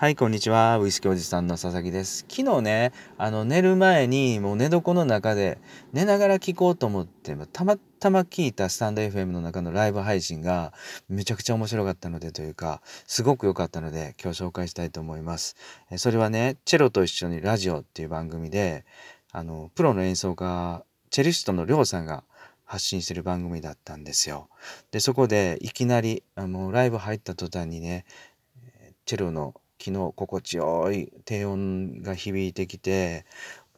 はい、こんにちは。ウイスキーおじさんの佐々木です。昨日ね、あの、寝る前に、もう寝床の中で、寝ながら聞こうと思って、たまたま聞いたスタンド FM の中のライブ配信が、めちゃくちゃ面白かったのでというか、すごく良かったので、今日紹介したいと思います。それはね、チェロと一緒にラジオっていう番組で、あの、プロの演奏家、チェリストのりょうさんが発信してる番組だったんですよ。で、そこでいきなり、あの、ライブ入った途端にね、チェロの昨日心地よい低音が響いてきて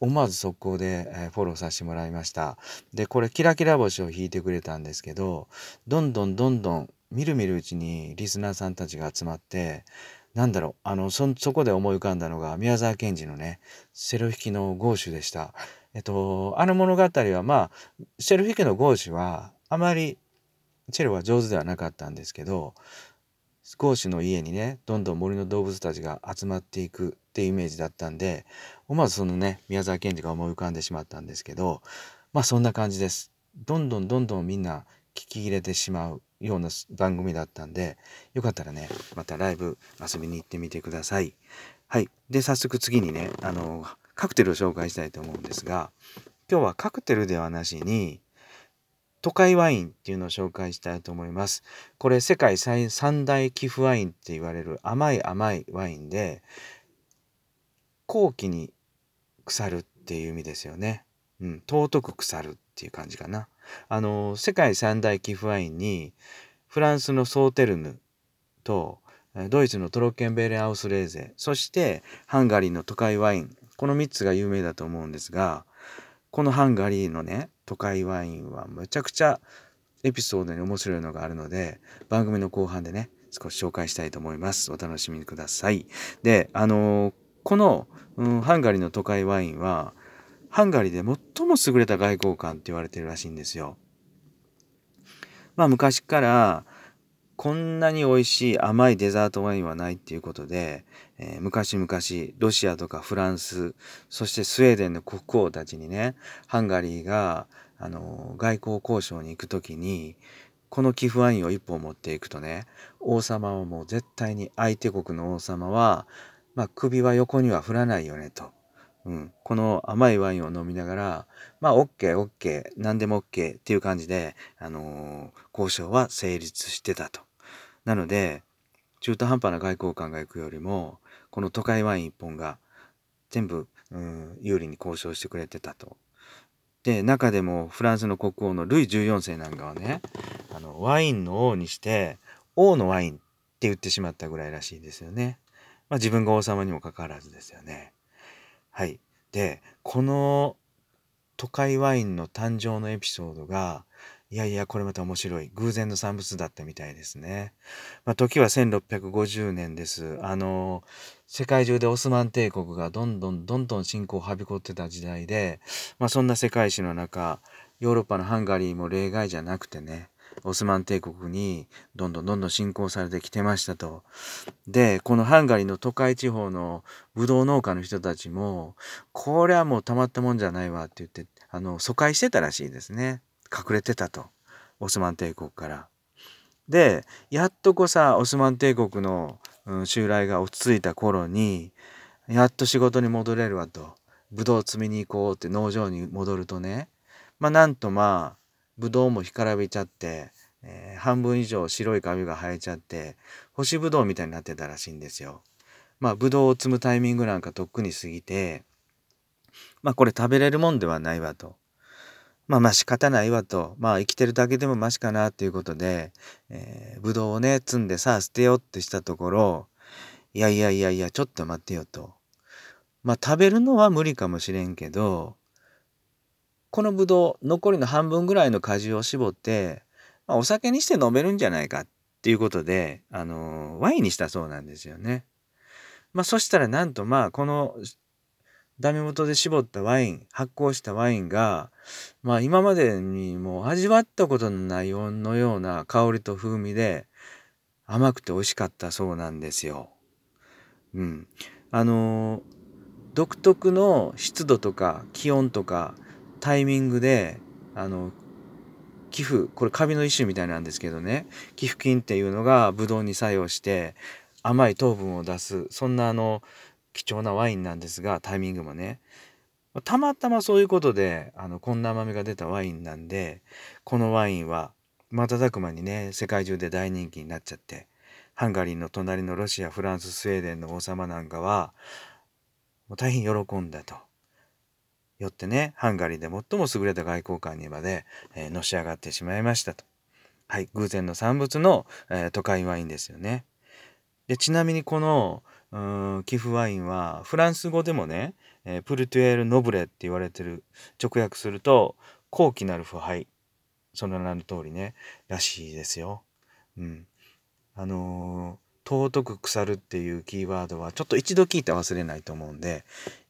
思わず速攻で、えフォローさせてもらいましたでこれキラキラ星を弾いてくれたんですけどどんどんどんどんみるみるうちにリスナーさんたちが集まってなんだろうあのそそこで思い浮かんだのが宮沢賢治のねセロ弾きのゴーシュでした。えっとあの物語はまあセロ弾きのゴーシュはあまりチェロは上手ではなかったんですけど少しの家にねどんどん森の動物たちが集まっていくっていうイメージだったんで思わずそのね宮沢賢治が思い浮かんでしまったんですけどまあそんな感じです。どんどんどんどんみんな聞き入れてしまうような番組だったんでよかったらねまたライブ遊びに行ってみてください。はい。で早速次にねあのカクテルを紹介したいと思うんですが今日はカクテルではなしに都会ワインっていうのを紹介したいと思います。これ世界三大寄付ワインって言われる甘い甘いワインで後期に腐るっていう意味ですよね。うん、尊く腐るっていう感じかな。あの世界三大寄付ワインにフランスのソーテルヌとドイツのトロッケンベレアウスレーゼそしてハンガリーの都会ワインこの3つが有名だと思うんですがこのハンガリーのね都会ワインはむちゃくちゃエピソードに面白いのがあるので番組の後半でね少し紹介したいと思います。お楽しみください。であのー、この、うん、ハンガリーの都会ワインはハンガリーで最も優れた外交官って言われてるらしいんですよ。まあ昔からこんなに美味しい甘いデザートワインはないっていうことで、えー、昔々ロシアとかフランスそしてスウェーデンの国王たちにねハンガリーがあの外交交渉に行く時にこの寄付ワインを一本持っていくとね王様はもう絶対に相手国の王様は、まあ、首は横には振らないよねと。うん、この甘いワインを飲みながら、まあ、OK、OK、何でも OK っていう感じで、あのー、交渉は成立してたと。なので、中途半端な外交官が行くよりも、この都会ワイン一本が全部、うん、有利に交渉してくれてたと。で、中でもフランスの国王のルイ14世なんかはね、あの、ワインの王にして、王のワインって言ってしまったぐらいらしいですよね。まあ自分が王様にもかかわらずですよね。はい。で、この都会ワインの誕生のエピソードが、いやいや、これまた面白い。偶然の産物だったみたいですね。まあ、時は1650年です。あの、世界中でオスマン帝国がどんどんどんどん侵攻をはびこってた時代で、まあ、そんな世界史の中、ヨーロッパのハンガリーも例外じゃなくてね、オスマン帝国にどんどんどんどん侵攻されてきてましたと。で、このハンガリーの都会地方のブドウ農家の人たちも、これはもうたまったもんじゃないわって言って、あの、疎開してたらしいですね。隠れてたとオスマン帝国から。でやっとこさオスマン帝国の、うん、襲来が落ち着いた頃にやっと仕事に戻れるわとブドウ摘みに行こうって農場に戻るとねまあなんとまあブドウも干からびちゃって、えー、半分以上白いカビが生えちゃって干しブドウみたいになってたらしいんですよ。まあブドウを摘むタイミングなんかとっくに過ぎてまあこれ食べれるもんではないわと。まあまあ仕方ないわと、まあ生きてるだけでもマシかなっていうことで、え、ぶどうをね、摘んでさあ捨てようってしたところ、いやいやいやいや、ちょっと待ってよと。まあ食べるのは無理かもしれんけど、このぶどう、残りの半分ぐらいの果汁を絞って、まあ、お酒にして飲めるんじゃないかっていうことで、あのー、ワインにしたそうなんですよね。まあそしたらなんとまあこのダメ元で絞ったワイン発酵したワインがまあ今までにも味わったことのないよのような香りと風味で甘くて美味しかったそうなんですよ。うん、あの独特の湿度とか気温とかタイミングであの寄付これカビの一種みたいなんですけどね寄付菌っていうのがブドウに作用して甘い糖分を出すそんなあの貴重なワインなんですがタイミングもねたまたまそういうことであのこんな甘みが出たワインなんでこのワインは瞬く間にね世界中で大人気になっちゃってハンガリーの隣のロシアフランススウェーデンの王様なんかはもう大変喜んだと。よってねハンガリーで最も優れた外交官にまで、えー、のし上がってしまいましたと。はい、偶然の産物の、えー、都会ワインですよね。でちなみにこのうん寄付ワインはフランス語でもね、えー、プルトゥエル・ノブレって言われてる直訳すると高貴なる腐敗その名の通りねらしいですよ。うん、あのー、尊く腐るっていうキーワードはちょっと一度聞いたら忘れないと思うんで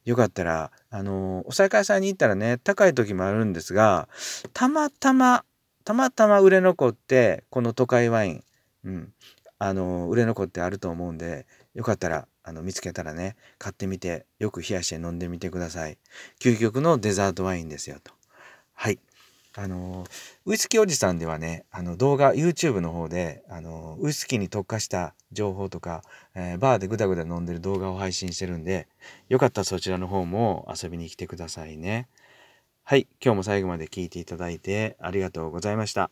よかったらあのー、お酒屋さんに行ったらね高い時もあるんですがたまたまたまたま売れ残ってこの都会ワイン、うん、あの売れ残ってあると思うんでよかったらあの見つけたらね買ってみてよく冷やして飲んでみてください。究極のデザートワインですよと。はい。あのウイスキーおじさんではねあの動画 YouTube の方であのウイスキーに特化した情報とか、えー、バーでぐだぐだ飲んでる動画を配信してるんでよかったらそちらの方も遊びに来てくださいね。はい。今日も最後まで聞いていただいてありがとうございました。